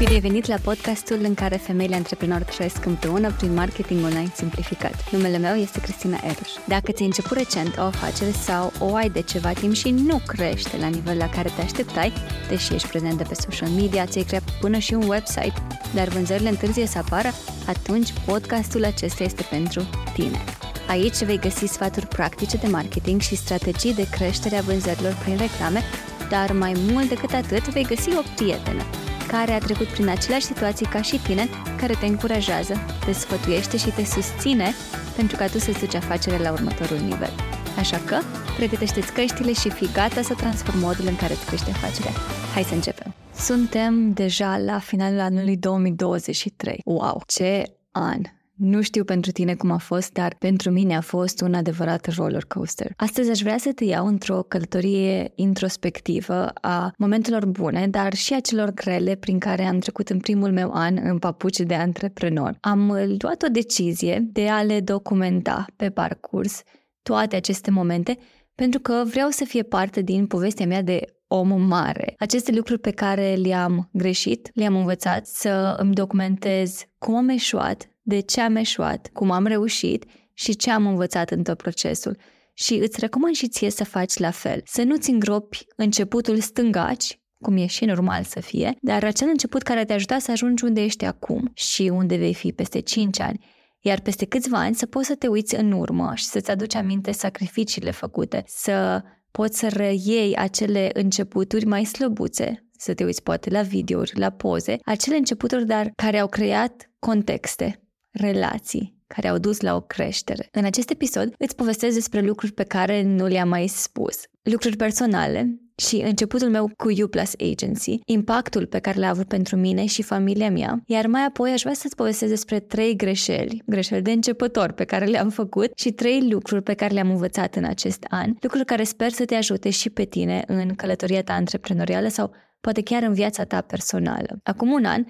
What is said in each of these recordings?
Bine ai venit la podcastul în care femeile antreprenori trăiesc împreună prin marketing online simplificat. Numele meu este Cristina Eruș. Dacă ți-ai început recent o afacere sau o ai de ceva timp și nu crește la nivel la care te așteptai, deși ești prezentă pe social media, ți-ai creat până și un website, dar vânzările întârzie să apară, atunci podcastul acesta este pentru tine. Aici vei găsi sfaturi practice de marketing și strategii de creștere a vânzărilor prin reclame, dar mai mult decât atât vei găsi o prietenă care a trecut prin aceleași situații ca și tine, care te încurajează, te sfătuiește și te susține pentru ca tu să-ți duci afacerea la următorul nivel. Așa că, pregătește-ți căștile și fii gata să transformi modul în care îți crește afacerea. Hai să începem! Suntem deja la finalul anului 2023. Wow, ce an! Nu știu pentru tine cum a fost, dar pentru mine a fost un adevărat roller coaster. Astăzi aș vrea să te iau într-o călătorie introspectivă a momentelor bune, dar și a celor grele prin care am trecut în primul meu an în papuci de antreprenor. Am luat o decizie de a le documenta pe parcurs toate aceste momente pentru că vreau să fie parte din povestea mea de om mare. Aceste lucruri pe care le-am greșit, le-am învățat să îmi documentez cum am eșuat, de ce am eșuat, cum am reușit și ce am învățat în tot procesul. Și îți recomand și ție să faci la fel. Să nu-ți îngropi începutul stângaci, cum e și normal să fie, dar acel început care te ajuta să ajungi unde ești acum și unde vei fi peste 5 ani. Iar peste câțiva ani să poți să te uiți în urmă și să-ți aduci aminte sacrificiile făcute, să poți să reiei acele începuturi mai slăbuțe, să te uiți poate la videouri, la poze, acele începuturi, dar care au creat contexte, relații care au dus la o creștere. În acest episod îți povestesc despre lucruri pe care nu le-am mai spus. Lucruri personale și începutul meu cu U Plus Agency, impactul pe care l-a avut pentru mine și familia mea, iar mai apoi aș vrea să-ți povestesc despre trei greșeli, greșeli de începător pe care le-am făcut și trei lucruri pe care le-am învățat în acest an, lucruri care sper să te ajute și pe tine în călătoria ta antreprenorială sau poate chiar în viața ta personală. Acum un an,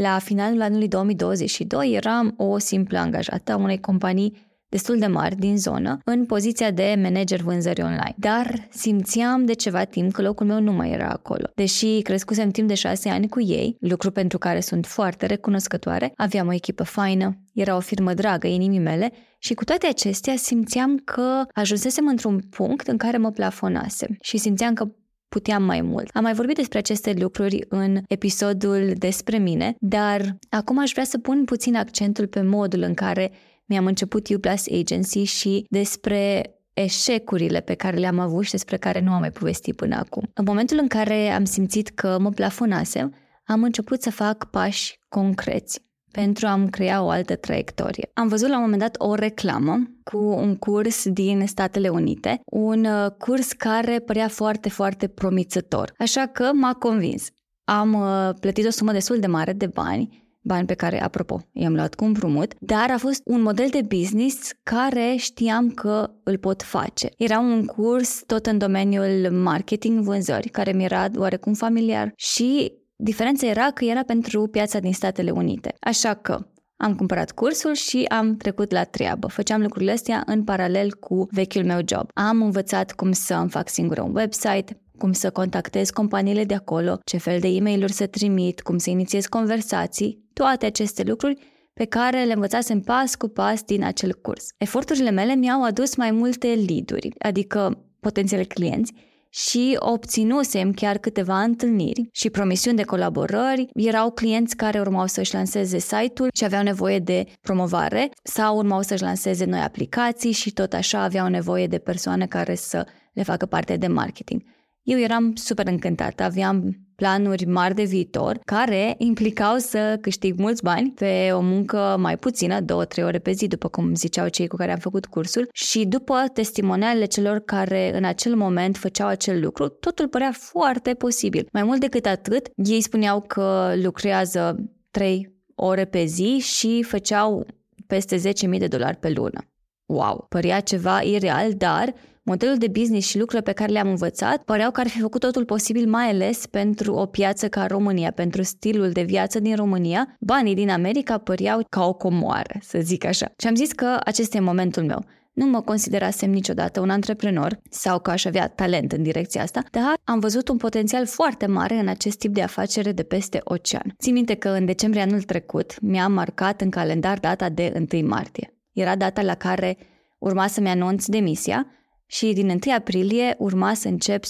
la finalul anului 2022 eram o simplă angajată a unei companii destul de mari din zonă, în poziția de manager vânzări online. Dar simțeam de ceva timp că locul meu nu mai era acolo. Deși crescusem timp de șase ani cu ei, lucru pentru care sunt foarte recunoscătoare, aveam o echipă faină, era o firmă dragă inimii mele și cu toate acestea simțeam că ajunsesem într-un punct în care mă plafonasem și simțeam că puteam mai mult. Am mai vorbit despre aceste lucruri în episodul despre mine, dar acum aș vrea să pun puțin accentul pe modul în care mi-am început U Plus Agency și despre eșecurile pe care le-am avut și despre care nu am mai povestit până acum. În momentul în care am simțit că mă plafonasem, am început să fac pași concreți pentru a-mi crea o altă traiectorie. Am văzut la un moment dat o reclamă cu un curs din Statele Unite, un uh, curs care părea foarte, foarte promițător. Așa că m-a convins. Am uh, plătit o sumă destul de mare de bani bani pe care, apropo, i-am luat cu împrumut, dar a fost un model de business care știam că îl pot face. Era un curs tot în domeniul marketing, vânzări, care mi era oarecum familiar și Diferența era că era pentru piața din Statele Unite. Așa că am cumpărat cursul și am trecut la treabă. Făceam lucrurile astea în paralel cu vechiul meu job. Am învățat cum să îmi fac singur un website, cum să contactez companiile de acolo, ce fel de e mail să trimit, cum să inițiez conversații, toate aceste lucruri pe care le învățasem pas cu pas din acel curs. Eforturile mele mi-au adus mai multe lead adică potențiale clienți, și obținusem chiar câteva întâlniri și promisiuni de colaborări. Erau clienți care urmau să-și lanseze site-ul și aveau nevoie de promovare sau urmau să-și lanseze noi aplicații și tot așa aveau nevoie de persoane care să le facă parte de marketing. Eu eram super încântată, aveam planuri mari de viitor care implicau să câștig mulți bani pe o muncă mai puțină, două-trei ore pe zi, după cum ziceau cei cu care am făcut cursul și după testimonialele celor care în acel moment făceau acel lucru, totul părea foarte posibil. Mai mult decât atât, ei spuneau că lucrează trei ore pe zi și făceau peste 10.000 de dolari pe lună. Wow, părea ceva ireal, dar Modelul de business și lucrurile pe care le-am învățat păreau că ar fi făcut totul posibil mai ales pentru o piață ca România, pentru stilul de viață din România. Banii din America păreau ca o comoară, să zic așa. Și am zis că acesta e momentul meu. nu mă considerasem niciodată un antreprenor sau că aș avea talent în direcția asta, dar am văzut un potențial foarte mare în acest tip de afacere de peste ocean. Țin minte că în decembrie anul trecut mi-am marcat în calendar data de 1 martie. Era data la care urma să-mi anunț demisia și din 1 aprilie urma să încep 100%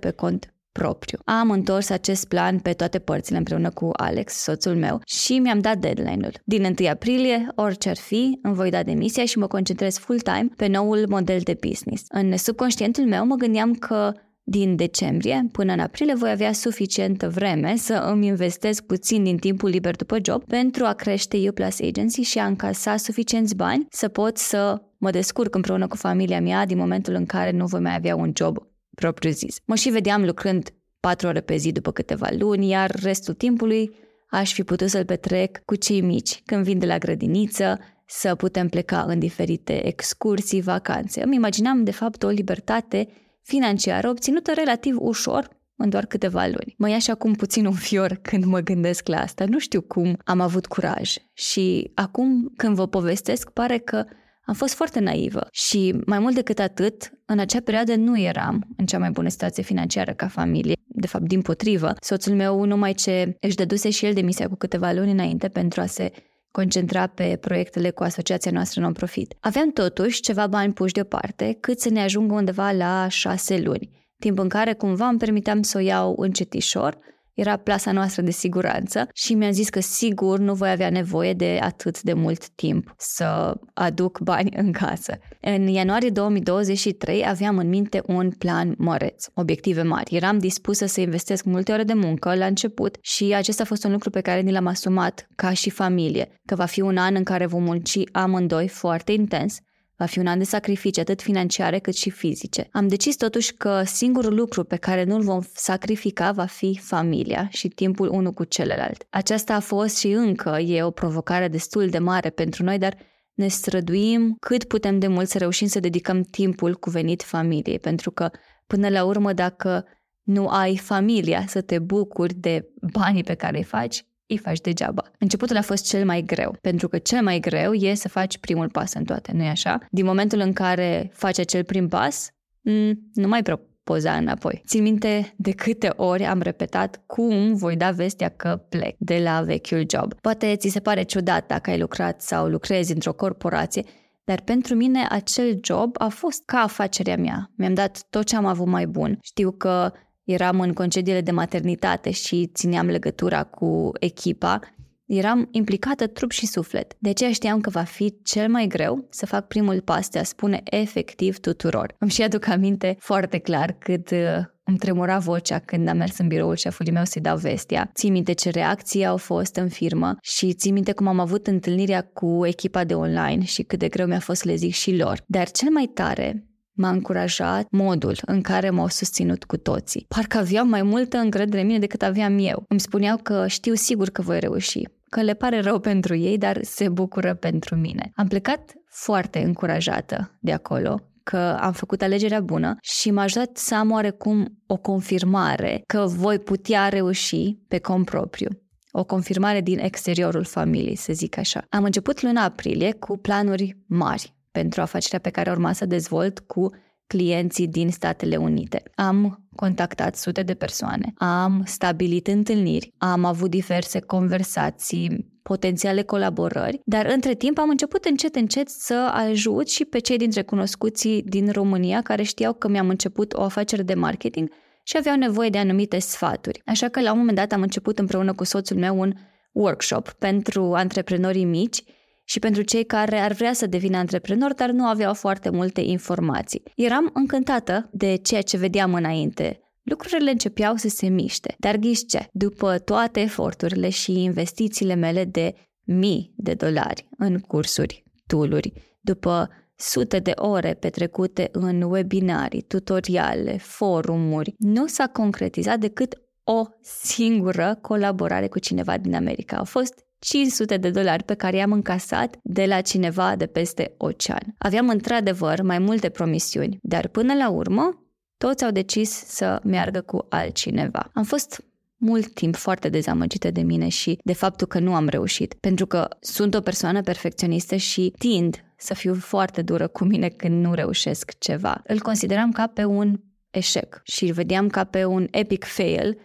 pe cont propriu. Am întors acest plan pe toate părțile împreună cu Alex, soțul meu, și mi-am dat deadline-ul. Din 1 aprilie, orice ar fi, îmi voi da demisia și mă concentrez full-time pe noul model de business. În subconștientul meu mă gândeam că din decembrie până în aprilie voi avea suficientă vreme să îmi investesc puțin din timpul liber după job pentru a crește U Plus Agency și a încasa suficienți bani să pot să mă descurc împreună cu familia mea din momentul în care nu voi mai avea un job propriu zis. Mă și vedeam lucrând patru ore pe zi după câteva luni, iar restul timpului aș fi putut să-l petrec cu cei mici, când vin de la grădiniță, să putem pleca în diferite excursii, vacanțe. Îmi imaginam, de fapt, o libertate financiară obținută relativ ușor în doar câteva luni. Mă ia și acum puțin un fior când mă gândesc la asta. Nu știu cum am avut curaj. Și acum, când vă povestesc, pare că am fost foarte naivă și mai mult decât atât, în acea perioadă nu eram în cea mai bună situație financiară ca familie. De fapt, din potrivă, soțul meu numai ce își dăduse și el demisia cu câteva luni înainte pentru a se concentra pe proiectele cu asociația noastră non-profit. Aveam totuși ceva bani puși deoparte cât să ne ajungă undeva la șase luni, timp în care cumva îmi permiteam să o iau încetișor era plasa noastră de siguranță și mi-am zis că sigur nu voi avea nevoie de atât de mult timp să aduc bani în casă. În ianuarie 2023 aveam în minte un plan măreț, obiective mari. Eram dispusă să investesc multe ore de muncă la început și acesta a fost un lucru pe care ni l-am asumat ca și familie, că va fi un an în care vom munci amândoi foarte intens Va fi un an de sacrificii atât financiare cât și fizice. Am decis totuși că singurul lucru pe care nu-l vom sacrifica va fi familia și timpul unul cu celălalt. Aceasta a fost și încă e o provocare destul de mare pentru noi, dar ne străduim cât putem de mult să reușim să dedicăm timpul cuvenit familiei, pentru că până la urmă dacă nu ai familia să te bucuri de banii pe care îi faci, îi faci degeaba. Începutul a fost cel mai greu, pentru că cel mai greu e să faci primul pas în toate, nu-i așa? Din momentul în care faci acel prim pas, mm, nu mai prea poza înapoi. Țin minte de câte ori am repetat cum voi da vestea că plec de la vechiul job. Poate ți se pare ciudat dacă ai lucrat sau lucrezi într-o corporație, dar pentru mine acel job a fost ca afacerea mea. Mi-am dat tot ce am avut mai bun. Știu că eram în concediile de maternitate și țineam legătura cu echipa, eram implicată trup și suflet. De aceea știam că va fi cel mai greu să fac primul pas de a spune efectiv tuturor. Îmi și aduc aminte foarte clar cât uh, îmi tremura vocea când am mers în biroul șefului meu să-i dau vestia. Țin minte ce reacții au fost în firmă și țin minte cum am avut întâlnirea cu echipa de online și cât de greu mi-a fost să le zic și lor. Dar cel mai tare m-a încurajat modul în care m-au susținut cu toții. Parcă aveau mai multă încredere în mine decât aveam eu. Îmi spuneau că știu sigur că voi reuși, că le pare rău pentru ei, dar se bucură pentru mine. Am plecat foarte încurajată de acolo, că am făcut alegerea bună și m-aș ajutat să am oarecum o confirmare că voi putea reuși pe cont propriu. O confirmare din exteriorul familiei, să zic așa. Am început luna aprilie cu planuri mari, pentru afacerea pe care urma să dezvolt cu clienții din Statele Unite. Am contactat sute de persoane, am stabilit întâlniri, am avut diverse conversații, potențiale colaborări, dar între timp am început încet încet să ajut și pe cei dintre cunoscuții din România care știau că mi-am început o afacere de marketing și aveau nevoie de anumite sfaturi. Așa că la un moment dat am început împreună cu soțul meu un workshop pentru antreprenorii mici și pentru cei care ar vrea să devină antreprenori, dar nu aveau foarte multe informații. Eram încântată de ceea ce vedeam înainte. Lucrurile începeau să se miște, dar ghiși ce? După toate eforturile și investițiile mele de mii de dolari în cursuri, tooluri, după sute de ore petrecute în webinarii, tutoriale, forumuri, nu s-a concretizat decât o singură colaborare cu cineva din America. Au fost 500 de dolari pe care i-am încasat de la cineva de peste ocean. Aveam într-adevăr mai multe promisiuni, dar până la urmă toți au decis să meargă cu altcineva. Am fost mult timp foarte dezamăgită de mine și de faptul că nu am reușit, pentru că sunt o persoană perfecționistă și tind să fiu foarte dură cu mine când nu reușesc ceva. Îl consideram ca pe un eșec și îl vedeam ca pe un epic fail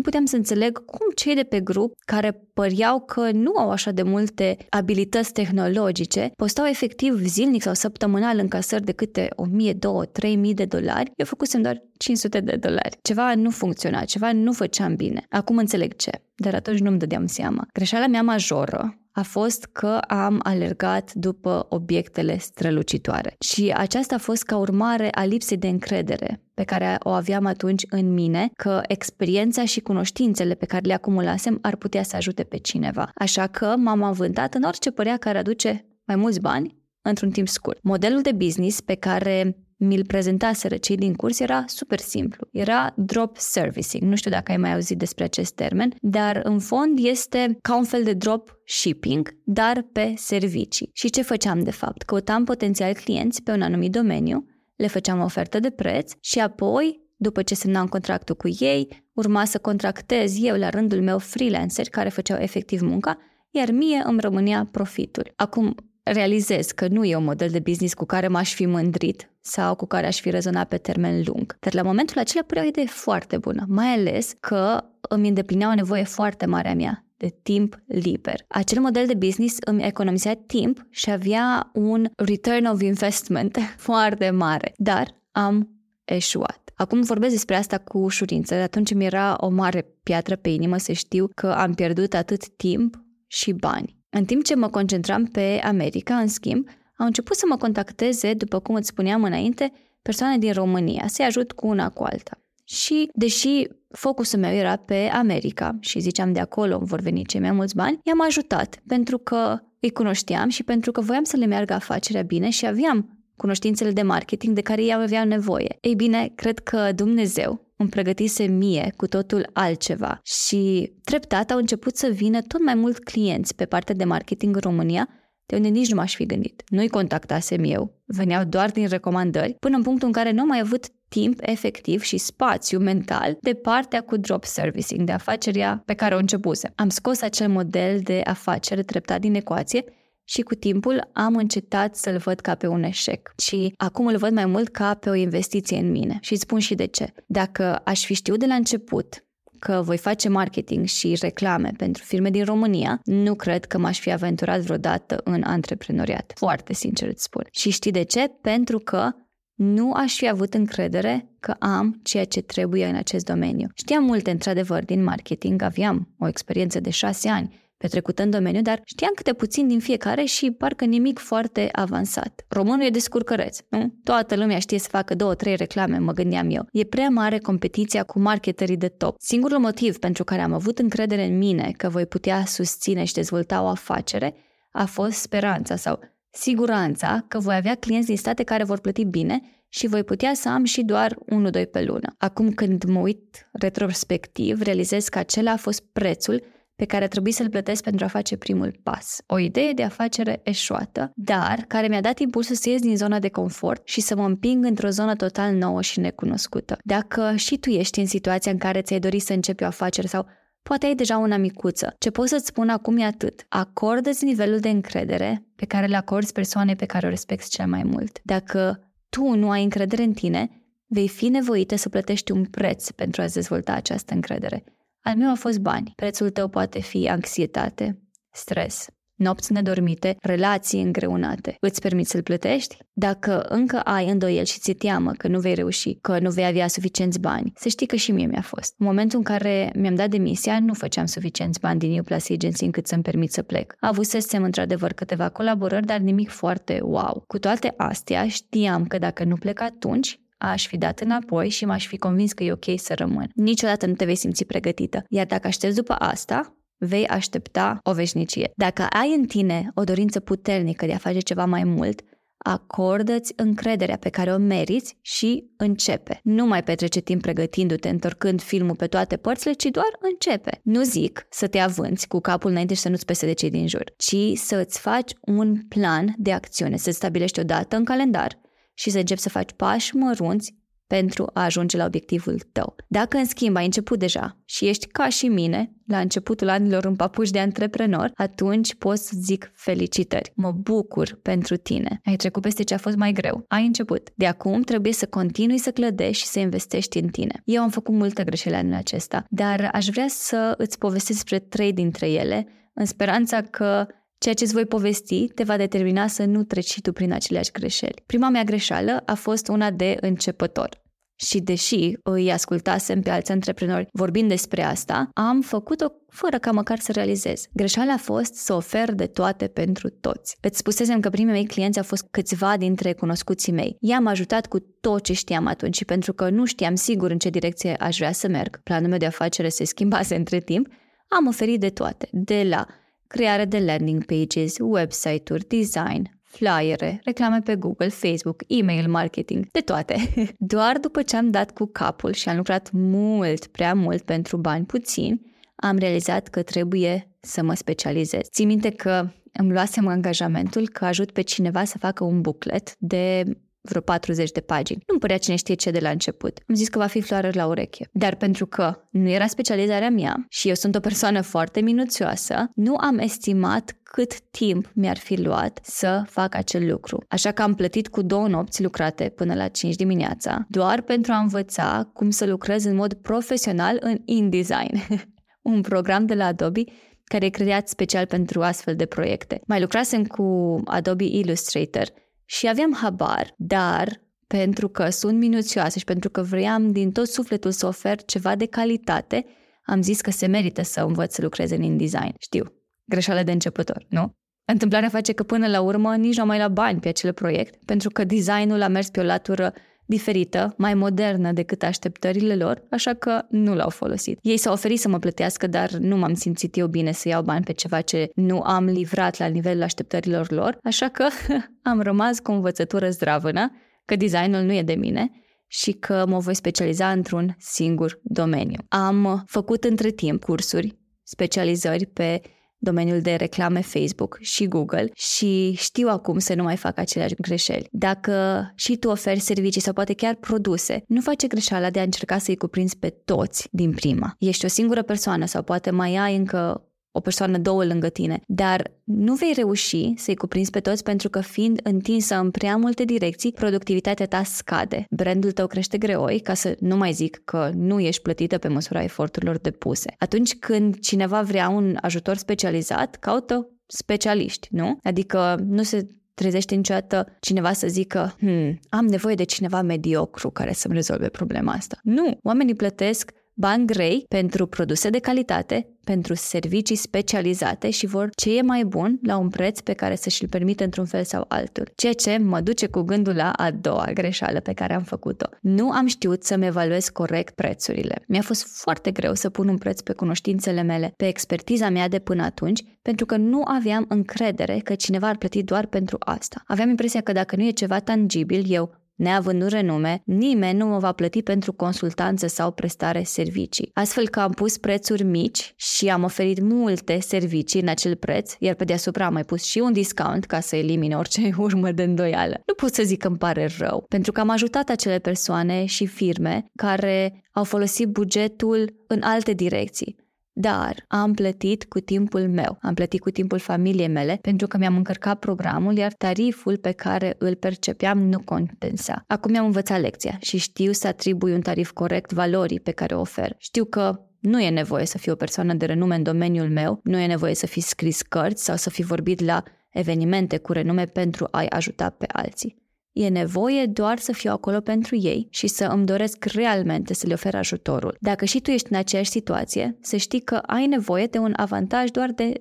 nu puteam să înțeleg cum cei de pe grup, care păreau că nu au așa de multe abilități tehnologice, postau efectiv zilnic sau săptămânal în casări de câte 1000, 2, 3000 de dolari, eu făcusem doar 500 de dolari. Ceva nu funcționa, ceva nu făceam bine. Acum înțeleg ce, dar atunci nu-mi dădeam seama. Greșeala mea majoră a fost că am alergat după obiectele strălucitoare. Și aceasta a fost ca urmare a lipsei de încredere pe care o aveam atunci în mine, că experiența și cunoștințele pe care le acumulasem ar putea să ajute pe cineva. Așa că m-am avântat în orice părea care aduce mai mulți bani într-un timp scurt. Modelul de business pe care mi-l prezentaseră cei din curs era super simplu. Era drop servicing. Nu știu dacă ai mai auzit despre acest termen, dar în fond este ca un fel de drop shipping, dar pe servicii. Și ce făceam de fapt? Căutam potențial clienți pe un anumit domeniu, le făceam o ofertă de preț și apoi după ce semnam contractul cu ei, urma să contractez eu la rândul meu freelanceri care făceau efectiv munca, iar mie îmi rămânea profitul. Acum, realizez că nu e un model de business cu care m-aș fi mândrit sau cu care aș fi rezonat pe termen lung. Dar la momentul acela părea o idee foarte bună, mai ales că îmi îndeplinea o nevoie foarte mare a mea de timp liber. Acel model de business îmi economisea timp și avea un return of investment foarte mare, dar am eșuat. Acum vorbesc despre asta cu ușurință, atunci mi era o mare piatră pe inimă să știu că am pierdut atât timp și bani. În timp ce mă concentram pe America, în schimb, au început să mă contacteze, după cum îți spuneam înainte, persoane din România, să-i ajut cu una cu alta. Și, deși focusul meu era pe America și ziceam de acolo vor veni cei mai mulți bani, i-am ajutat pentru că îi cunoșteam și pentru că voiam să le meargă afacerea bine și aveam cunoștințele de marketing de care ei aveau nevoie. Ei bine, cred că Dumnezeu îmi pregătise mie cu totul altceva și treptat au început să vină tot mai mult clienți pe partea de marketing în România, de unde nici nu m-aș fi gândit. Nu-i contactasem eu, veneau doar din recomandări, până în punctul în care nu am mai avut timp efectiv și spațiu mental de partea cu drop servicing, de afacerea pe care o începuse. Am scos acel model de afacere treptat din ecuație și cu timpul am încetat să-l văd ca pe un eșec. Și acum îl văd mai mult ca pe o investiție în mine. Și îți spun și de ce. Dacă aș fi știut de la început că voi face marketing și reclame pentru firme din România, nu cred că m-aș fi aventurat vreodată în antreprenoriat. Foarte sincer îți spun. Și știi de ce? Pentru că nu aș fi avut încredere că am ceea ce trebuie în acest domeniu. Știam multe, într-adevăr, din marketing, aveam o experiență de șase ani, petrecut în domeniu, dar știam câte puțin din fiecare și parcă nimic foarte avansat. Românul e descurcăreț, nu? Toată lumea știe să facă două, trei reclame, mă gândeam eu. E prea mare competiția cu marketerii de top. Singurul motiv pentru care am avut încredere în mine că voi putea susține și dezvolta o afacere a fost speranța sau siguranța că voi avea clienți din state care vor plăti bine și voi putea să am și doar 1-2 pe lună. Acum când mă uit retrospectiv, realizez că acela a fost prețul pe care a trebuit să-l plătesc pentru a face primul pas. O idee de afacere eșuată, dar care mi-a dat impulsul să ies din zona de confort și să mă împing într-o zonă total nouă și necunoscută. Dacă și tu ești în situația în care ți-ai dorit să începi o afacere sau Poate ai deja una micuță. Ce pot să-ți spun acum e atât. Acordă-ți nivelul de încredere pe care le acorzi persoanei pe care o respecti cel mai mult. Dacă tu nu ai încredere în tine, vei fi nevoită să plătești un preț pentru a-ți dezvolta această încredere. Al meu a fost bani. Prețul tău poate fi anxietate, stres, nopți nedormite, relații îngreunate. Îți permiți să-l plătești? Dacă încă ai îndoiel și ți-e teamă că nu vei reuși, că nu vei avea suficienți bani, să știi că și mie mi-a fost. În momentul în care mi-am dat demisia, nu făceam suficienți bani din New Plus Agency încât să-mi permit să plec. Avusesem într-adevăr câteva colaborări, dar nimic foarte wow. Cu toate astea, știam că dacă nu plec atunci, aș fi dat înapoi și m-aș fi convins că e ok să rămân. Niciodată nu te vei simți pregătită. Iar dacă aștepți după asta, vei aștepta o veșnicie. Dacă ai în tine o dorință puternică de a face ceva mai mult, acordă-ți încrederea pe care o meriți și începe. Nu mai petrece timp pregătindu-te, întorcând filmul pe toate părțile, ci doar începe. Nu zic să te avânți cu capul înainte și să nu-ți pese de cei din jur, ci să îți faci un plan de acțiune, să stabilești o dată în calendar și să începi să faci pași mărunți pentru a ajunge la obiectivul tău. Dacă, în schimb, ai început deja și ești ca și mine, la începutul anilor în papuși de antreprenor, atunci pot să zic felicitări. Mă bucur pentru tine. Ai trecut peste ce a fost mai greu. Ai început. De acum trebuie să continui să clădești și să investești în tine. Eu am făcut multe greșeli anul acesta, dar aș vrea să îți povestesc despre trei dintre ele, în speranța că Ceea ce îți voi povesti te va determina să nu treci și tu prin aceleași greșeli. Prima mea greșeală a fost una de începător. Și deși îi ascultasem pe alți antreprenori vorbind despre asta, am făcut-o fără ca măcar să realizez. Greșeala a fost să ofer de toate pentru toți. Îți spusesem că primii mei clienți au fost câțiva dintre cunoscuții mei. I-am ajutat cu tot ce știam atunci și pentru că nu știam sigur în ce direcție aș vrea să merg, planul meu de afacere se schimbase între timp, am oferit de toate, de la creare de landing pages, website-uri, design, flyere, reclame pe Google, Facebook, email marketing, de toate. Doar după ce am dat cu capul și am lucrat mult, prea mult pentru bani puțini, am realizat că trebuie să mă specializez. Țin minte că îmi luasem angajamentul că ajut pe cineva să facă un buclet de vreo 40 de pagini. Nu-mi părea cine știe ce de la început. Am zis că va fi floare la ureche. Dar pentru că nu era specializarea mea și eu sunt o persoană foarte minuțioasă, nu am estimat cât timp mi-ar fi luat să fac acel lucru. Așa că am plătit cu două nopți lucrate până la 5 dimineața, doar pentru a învăța cum să lucrez în mod profesional în InDesign, un program de la Adobe care e creat special pentru astfel de proiecte. Mai lucrasem cu Adobe Illustrator și aveam habar, dar pentru că sunt minuțioasă și pentru că vreau din tot sufletul să ofer ceva de calitate, am zis că se merită să învăț să lucrez în InDesign. Știu, greșeală de începător, nu? Întâmplarea face că până la urmă nici nu am mai la bani pe acel proiect, pentru că designul a mers pe o latură diferită, mai modernă decât așteptările lor, așa că nu l-au folosit. Ei s-au oferit să mă plătească, dar nu m-am simțit eu bine să iau bani pe ceva ce nu am livrat la nivelul așteptărilor lor, așa că am rămas cu o învățătură zdravână, că designul nu e de mine și că mă voi specializa într-un singur domeniu. Am făcut între timp cursuri, specializări pe domeniul de reclame Facebook și Google și știu acum să nu mai fac aceleași greșeli. Dacă și tu oferi servicii sau poate chiar produse, nu face greșeala de a încerca să-i cuprinzi pe toți din prima. Ești o singură persoană sau poate mai ai încă o persoană două lângă tine, dar nu vei reuși să-i cuprinzi pe toți pentru că fiind întinsă în prea multe direcții, productivitatea ta scade. Brandul tău crește greoi, ca să nu mai zic că nu ești plătită pe măsura eforturilor depuse. Atunci când cineva vrea un ajutor specializat, caută specialiști, nu? Adică nu se trezește niciodată cineva să zică hmm, am nevoie de cineva mediocru care să-mi rezolve problema asta. Nu! Oamenii plătesc bani grei pentru produse de calitate, pentru servicii specializate și vor ce e mai bun la un preț pe care să și-l permită într-un fel sau altul. Ceea ce mă duce cu gândul la a doua greșeală pe care am făcut-o. Nu am știut să-mi evaluez corect prețurile. Mi-a fost foarte greu să pun un preț pe cunoștințele mele, pe expertiza mea de până atunci, pentru că nu aveam încredere că cineva ar plăti doar pentru asta. Aveam impresia că dacă nu e ceva tangibil, eu Neavând renume, nimeni nu mă va plăti pentru consultanță sau prestare servicii. Astfel că am pus prețuri mici și am oferit multe servicii în acel preț, iar pe deasupra am mai pus și un discount ca să elimine orice urmă de îndoială. Nu pot să zic că îmi pare rău, pentru că am ajutat acele persoane și firme care au folosit bugetul în alte direcții dar am plătit cu timpul meu, am plătit cu timpul familiei mele pentru că mi-am încărcat programul, iar tariful pe care îl percepeam nu compensa. Acum mi-am învățat lecția și știu să atribui un tarif corect valorii pe care o ofer. Știu că nu e nevoie să fii o persoană de renume în domeniul meu, nu e nevoie să fii scris cărți sau să fii vorbit la evenimente cu renume pentru a-i ajuta pe alții. E nevoie doar să fiu acolo pentru ei și să îmi doresc realmente să le ofer ajutorul. Dacă și tu ești în aceeași situație, să știi că ai nevoie de un avantaj doar de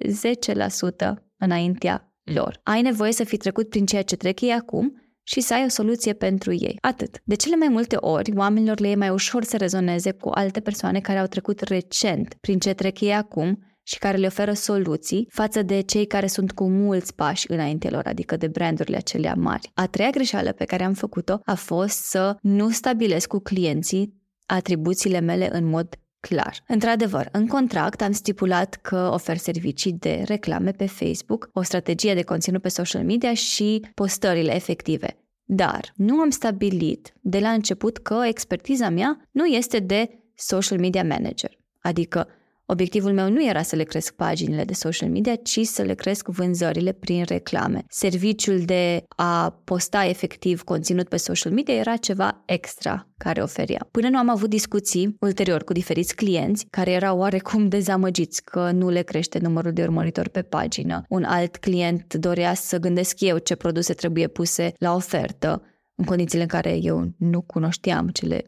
10% înaintea lor. Ai nevoie să fi trecut prin ceea ce trec ei acum și să ai o soluție pentru ei. Atât. De cele mai multe ori, oamenilor le e mai ușor să rezoneze cu alte persoane care au trecut recent prin ce trec ei acum și care le oferă soluții față de cei care sunt cu mulți pași înainte lor, adică de brandurile acelea mari. A treia greșeală pe care am făcut-o a fost să nu stabilesc cu clienții atribuțiile mele în mod clar. Într-adevăr, în contract am stipulat că ofer servicii de reclame pe Facebook, o strategie de conținut pe social media și postările efective. Dar nu am stabilit de la început că expertiza mea nu este de social media manager. Adică Obiectivul meu nu era să le cresc paginile de social media, ci să le cresc vânzările prin reclame. Serviciul de a posta efectiv conținut pe social media era ceva extra care oferia. Până nu am avut discuții ulterior cu diferiți clienți care erau oarecum dezamăgiți că nu le crește numărul de urmăritori pe pagină. Un alt client dorea să gândesc eu ce produse trebuie puse la ofertă în condițiile în care eu nu cunoșteam cele 3-5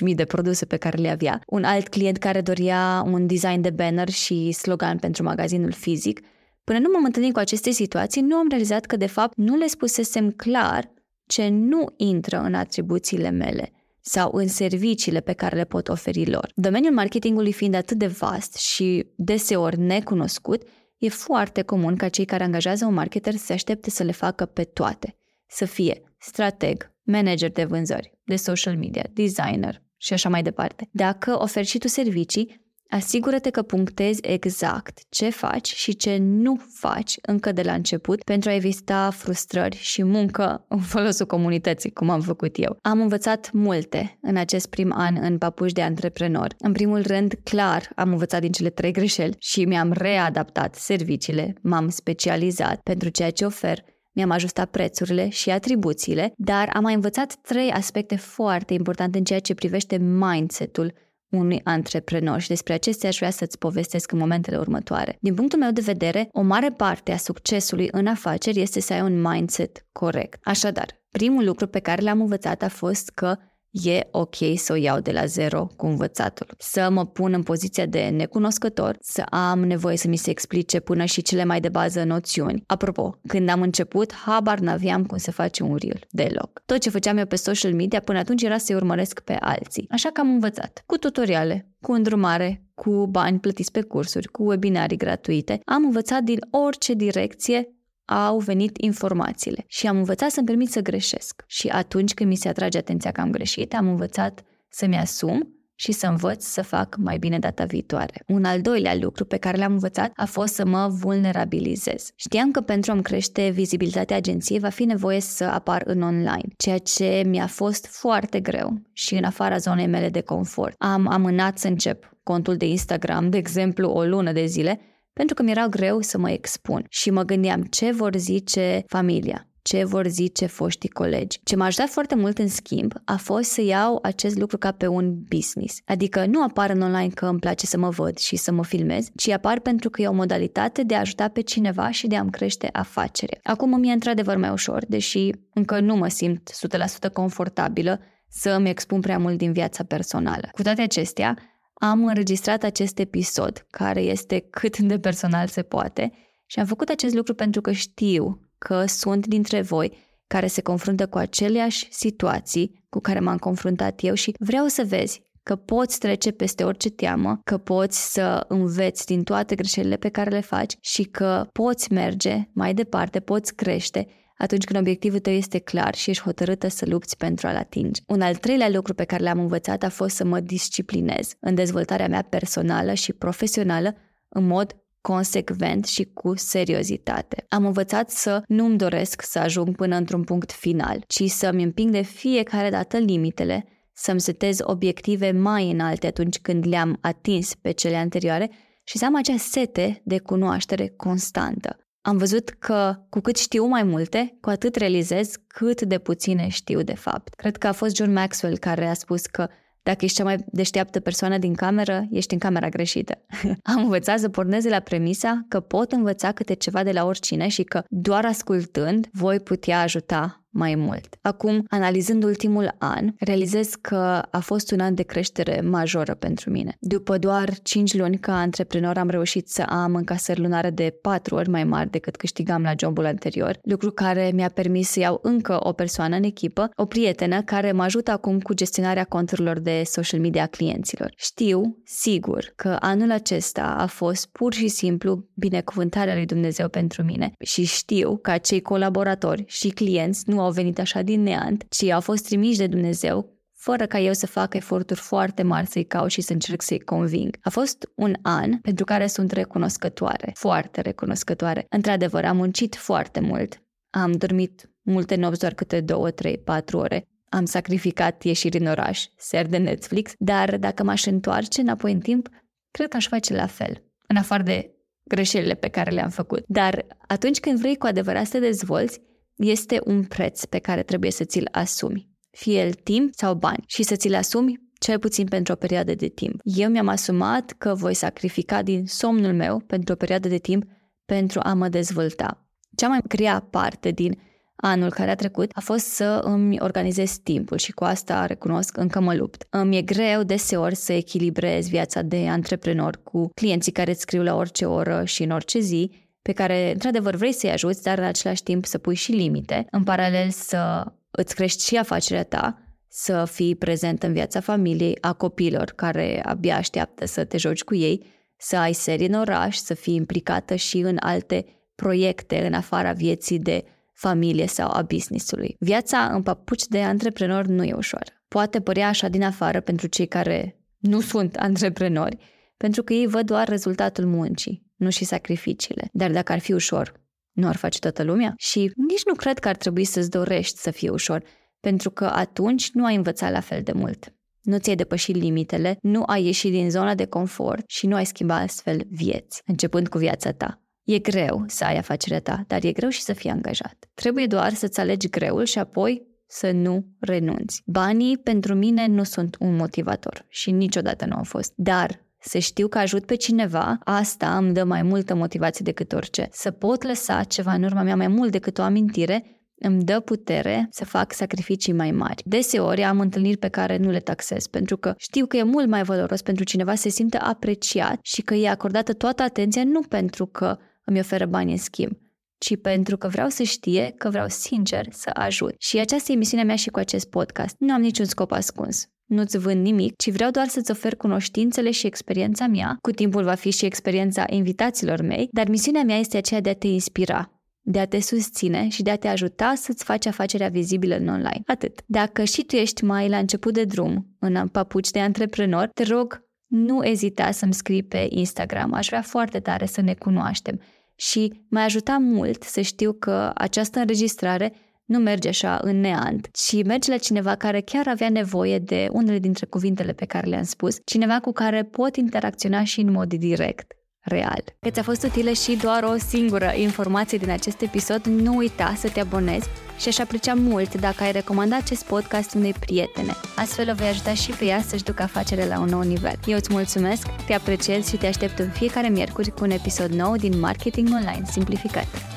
mii de produse pe care le avea. Un alt client care dorea un design de banner și slogan pentru magazinul fizic. Până nu m-am întâlnit cu aceste situații, nu am realizat că de fapt nu le spusesem clar ce nu intră în atribuțiile mele sau în serviciile pe care le pot oferi lor. Domeniul marketingului fiind atât de vast și deseori necunoscut, e foarte comun ca cei care angajează un marketer să se aștepte să le facă pe toate. Să fie strateg, manager de vânzări, de social media, designer și așa mai departe. Dacă oferi și tu servicii, asigură-te că punctezi exact ce faci și ce nu faci încă de la început pentru a evita frustrări și muncă în folosul comunității, cum am făcut eu. Am învățat multe în acest prim an în papuși de antreprenor. În primul rând, clar, am învățat din cele trei greșeli și mi-am readaptat serviciile, m-am specializat pentru ceea ce ofer mi-am ajustat prețurile și atribuțiile, dar am mai învățat trei aspecte foarte importante în ceea ce privește mindset-ul unui antreprenor și despre acestea aș vrea să-ți povestesc în momentele următoare. Din punctul meu de vedere, o mare parte a succesului în afaceri este să ai un mindset corect. Așadar, primul lucru pe care l-am învățat a fost că e ok să o iau de la zero cu învățatul. Să mă pun în poziția de necunoscător, să am nevoie să mi se explice până și cele mai de bază noțiuni. Apropo, când am început, habar n-aveam cum se face un reel, deloc. Tot ce făceam eu pe social media până atunci era să-i urmăresc pe alții. Așa că am învățat, cu tutoriale, cu îndrumare, cu bani plătiți pe cursuri, cu webinarii gratuite. Am învățat din orice direcție au venit informațiile și am învățat să-mi permit să greșesc. Și atunci când mi se atrage atenția că am greșit, am învățat să-mi asum și să învăț să fac mai bine data viitoare. Un al doilea lucru pe care l-am învățat a fost să mă vulnerabilizez. Știam că pentru a-mi crește vizibilitatea agenției va fi nevoie să apar în online, ceea ce mi-a fost foarte greu și în afara zonei mele de confort. Am amânat să încep contul de Instagram, de exemplu, o lună de zile, pentru că mi-era greu să mă expun și mă gândeam ce vor zice familia, ce vor zice foștii colegi. Ce m-a ajutat foarte mult în schimb a fost să iau acest lucru ca pe un business. Adică nu apar în online că îmi place să mă văd și să mă filmez, ci apar pentru că e o modalitate de a ajuta pe cineva și de a-mi crește afacerea. Acum mi-e într-adevăr mai ușor, deși încă nu mă simt 100% confortabilă să îmi expun prea mult din viața personală. Cu toate acestea, am înregistrat acest episod, care este cât de personal se poate, și am făcut acest lucru pentru că știu că sunt dintre voi care se confruntă cu aceleași situații cu care m-am confruntat eu și vreau să vezi că poți trece peste orice teamă, că poți să înveți din toate greșelile pe care le faci și că poți merge mai departe, poți crește atunci când obiectivul tău este clar și ești hotărâtă să lupți pentru a-l atinge. Un al treilea lucru pe care l-am învățat a fost să mă disciplinez în dezvoltarea mea personală și profesională în mod consecvent și cu seriozitate. Am învățat să nu-mi doresc să ajung până într-un punct final, ci să-mi împing de fiecare dată limitele, să-mi setez obiective mai înalte atunci când le-am atins pe cele anterioare și să am acea sete de cunoaștere constantă am văzut că cu cât știu mai multe, cu atât realizez cât de puține știu de fapt. Cred că a fost John Maxwell care a spus că dacă ești cea mai deșteaptă persoană din cameră, ești în camera greșită. Am învățat să pornez de la premisa că pot învăța câte ceva de la oricine și că doar ascultând voi putea ajuta mai mult. Acum, analizând ultimul an, realizez că a fost un an de creștere majoră pentru mine. După doar 5 luni ca antreprenor am reușit să am încasări lunare de 4 ori mai mari decât câștigam la jobul anterior, lucru care mi-a permis să iau încă o persoană în echipă, o prietenă care mă ajută acum cu gestionarea conturilor de social media a clienților. Știu, sigur, că anul acesta a fost pur și simplu binecuvântarea lui Dumnezeu pentru mine și știu că acei colaboratori și clienți nu au venit așa din neant, ci au fost trimiși de Dumnezeu fără ca eu să fac eforturi foarte mari să-i caut și să încerc să-i conving. A fost un an pentru care sunt recunoscătoare, foarte recunoscătoare. Într-adevăr, am muncit foarte mult. Am dormit multe nopți doar câte 2, 3, 4 ore. Am sacrificat ieșiri în oraș, ser de Netflix, dar dacă m-aș întoarce înapoi în timp, cred că aș face la fel, în afară de greșelile pe care le-am făcut. Dar atunci când vrei cu adevărat să te dezvolți, este un preț pe care trebuie să ți-l asumi. Fie el timp sau bani. Și să ți-l asumi cel puțin pentru o perioadă de timp. Eu mi-am asumat că voi sacrifica din somnul meu pentru o perioadă de timp pentru a mă dezvolta. Cea mai grea parte din anul care a trecut a fost să îmi organizez timpul și cu asta recunosc încă mă lupt. Îmi e greu deseori să echilibrez viața de antreprenor cu clienții care îți scriu la orice oră și în orice zi, pe care într-adevăr vrei să-i ajuți, dar în același timp să pui și limite, în paralel să îți crești și afacerea ta, să fii prezent în viața familiei, a copilor care abia așteaptă să te joci cu ei, să ai serii în oraș, să fii implicată și în alte proiecte în afara vieții de familie sau a businessului. Viața în papuci de antreprenor nu e ușoară. Poate părea așa din afară pentru cei care nu sunt antreprenori, pentru că ei văd doar rezultatul muncii, nu și sacrificiile. Dar dacă ar fi ușor, nu ar face toată lumea? Și nici nu cred că ar trebui să-ți dorești să fie ușor, pentru că atunci nu ai învățat la fel de mult. Nu ți-ai depășit limitele, nu ai ieșit din zona de confort și nu ai schimbat astfel vieți, începând cu viața ta. E greu să ai afacerea ta, dar e greu și să fii angajat. Trebuie doar să-ți alegi greul și apoi să nu renunți. Banii pentru mine nu sunt un motivator și niciodată nu au fost. Dar să știu că ajut pe cineva, asta îmi dă mai multă motivație decât orice. Să pot lăsa ceva în urma mea mai mult decât o amintire îmi dă putere să fac sacrificii mai mari. Deseori am întâlniri pe care nu le taxez, pentru că știu că e mult mai valoros pentru cineva să se simtă apreciat și că e acordată toată atenția nu pentru că îmi oferă bani în schimb, ci pentru că vreau să știe că vreau sincer să ajut. Și aceasta e misiunea mea și cu acest podcast. Nu am niciun scop ascuns. Nu-ți vând nimic, ci vreau doar să-ți ofer cunoștințele și experiența mea. Cu timpul va fi și experiența invitaților mei, dar misiunea mea este aceea de a te inspira, de a te susține și de a te ajuta să-ți faci afacerea vizibilă în online. Atât. Dacă și tu ești mai la început de drum, în papuci de antreprenor, te rog, nu ezita să-mi scrii pe Instagram. Aș vrea foarte tare să ne cunoaștem. Și m-a ajutat mult să știu că această înregistrare nu merge așa în neant, ci merge la cineva care chiar avea nevoie de unele dintre cuvintele pe care le-am spus, cineva cu care pot interacționa și în mod direct real. Că ți-a fost utilă și doar o singură informație din acest episod, nu uita să te abonezi și aș aprecia mult dacă ai recomanda acest podcast unei prietene. Astfel o vei ajuta și pe ea să-și ducă afacerea la un nou nivel. Eu îți mulțumesc, te apreciez și te aștept în fiecare miercuri cu un episod nou din Marketing Online Simplificat.